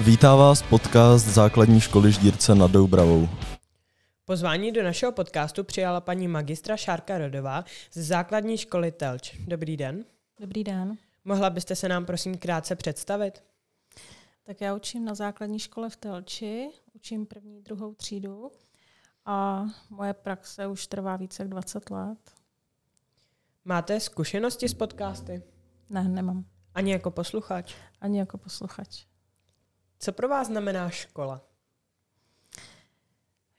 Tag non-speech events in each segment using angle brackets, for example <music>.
vítá vás podcast základní školy Ždírce nad Doubravou. Pozvání do našeho podcastu přijala paní magistra Šárka Rodová z základní školy Telč. Dobrý den. Dobrý den. Mohla byste se nám prosím krátce představit? Tak já učím na základní škole v Telči, učím první, druhou třídu a moje praxe už trvá více jak 20 let. Máte zkušenosti s podcasty? Ne, nemám. Ani jako posluchač? Ani jako posluchač. Co pro vás znamená škola?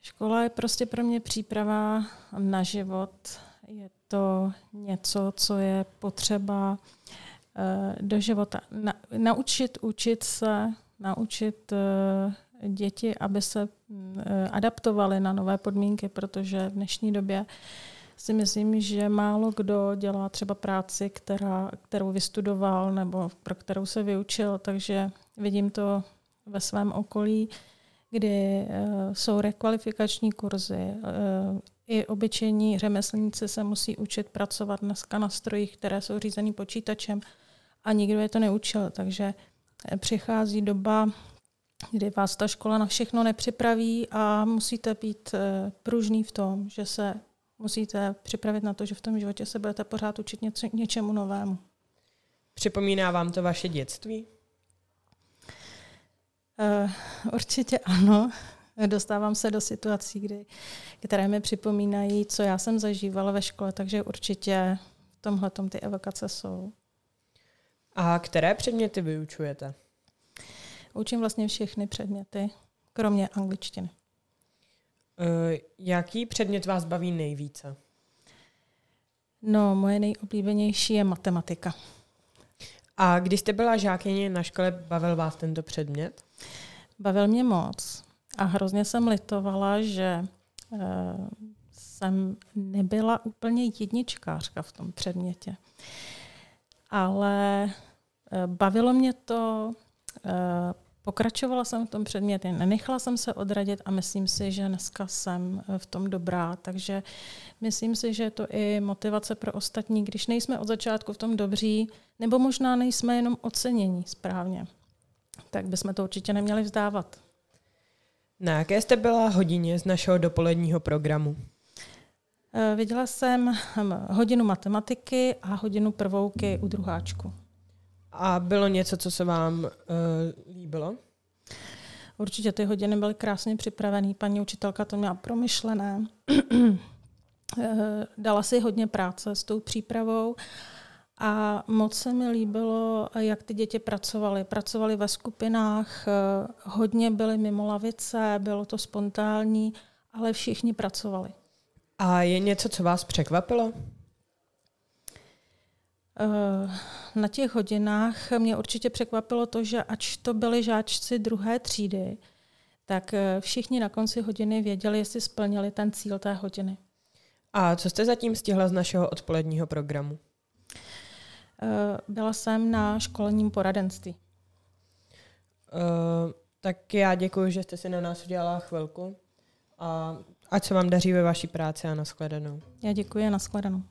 Škola je prostě pro mě příprava na život. Je to něco, co je potřeba uh, do života. Na, naučit učit se, naučit uh, děti, aby se uh, adaptovali na nové podmínky, protože v dnešní době si myslím, že málo kdo dělá třeba práci, která, kterou vystudoval nebo pro kterou se vyučil, takže vidím to ve svém okolí, kdy uh, jsou rekvalifikační kurzy. Uh, I obyčejní řemeslníci se musí učit pracovat dneska na strojích, které jsou řízeny počítačem a nikdo je to neučil. Takže eh, přichází doba, kdy vás ta škola na všechno nepřipraví a musíte být pružný v tom, že se musíte připravit na to, že v tom životě se budete pořád učit něco, něčemu novému. Připomíná vám to vaše dětství? Uh, určitě ano. Dostávám se do situací, kdy, které mi připomínají, co já jsem zažívala ve škole, takže určitě v tomhle ty evokace jsou. A které předměty vyučujete? Učím vlastně všechny předměty, kromě angličtiny. Uh, jaký předmět vás baví nejvíce? No, moje nejoblíbenější je matematika. A když jste byla žákyně na škole, bavil vás tento předmět? Bavil mě moc. A hrozně jsem litovala, že uh, jsem nebyla úplně jedničkářka v tom předmětě. Ale uh, bavilo mě to, uh, pokračovala jsem v tom předmětě, nenechala jsem se odradit a myslím si, že dneska jsem v tom dobrá. Takže myslím si, že je to i motivace pro ostatní, když nejsme od začátku v tom dobří, nebo možná nejsme jenom ocenění správně, tak bychom to určitě neměli vzdávat. Na jaké jste byla hodině z našeho dopoledního programu? E, viděla jsem hm, hodinu matematiky a hodinu prvouky u druháčku. A bylo něco, co se vám uh, líbilo? Určitě ty hodiny byly krásně připravené. Paní učitelka to měla promyšlené. <clears throat> Dala si hodně práce s tou přípravou a moc se mi líbilo, jak ty děti pracovaly. Pracovaly ve skupinách, hodně byly mimo lavice, bylo to spontánní, ale všichni pracovali. A je něco, co vás překvapilo? Na těch hodinách mě určitě překvapilo to, že ač to byli žáčci druhé třídy, tak všichni na konci hodiny věděli, jestli splnili ten cíl té hodiny. A co jste zatím stihla z našeho odpoledního programu? Byla jsem na školním poradenství. Uh, tak já děkuji, že jste si na nás udělala chvilku a ať se vám daří ve vaší práci a nashledanou. Já děkuji a nashledanou.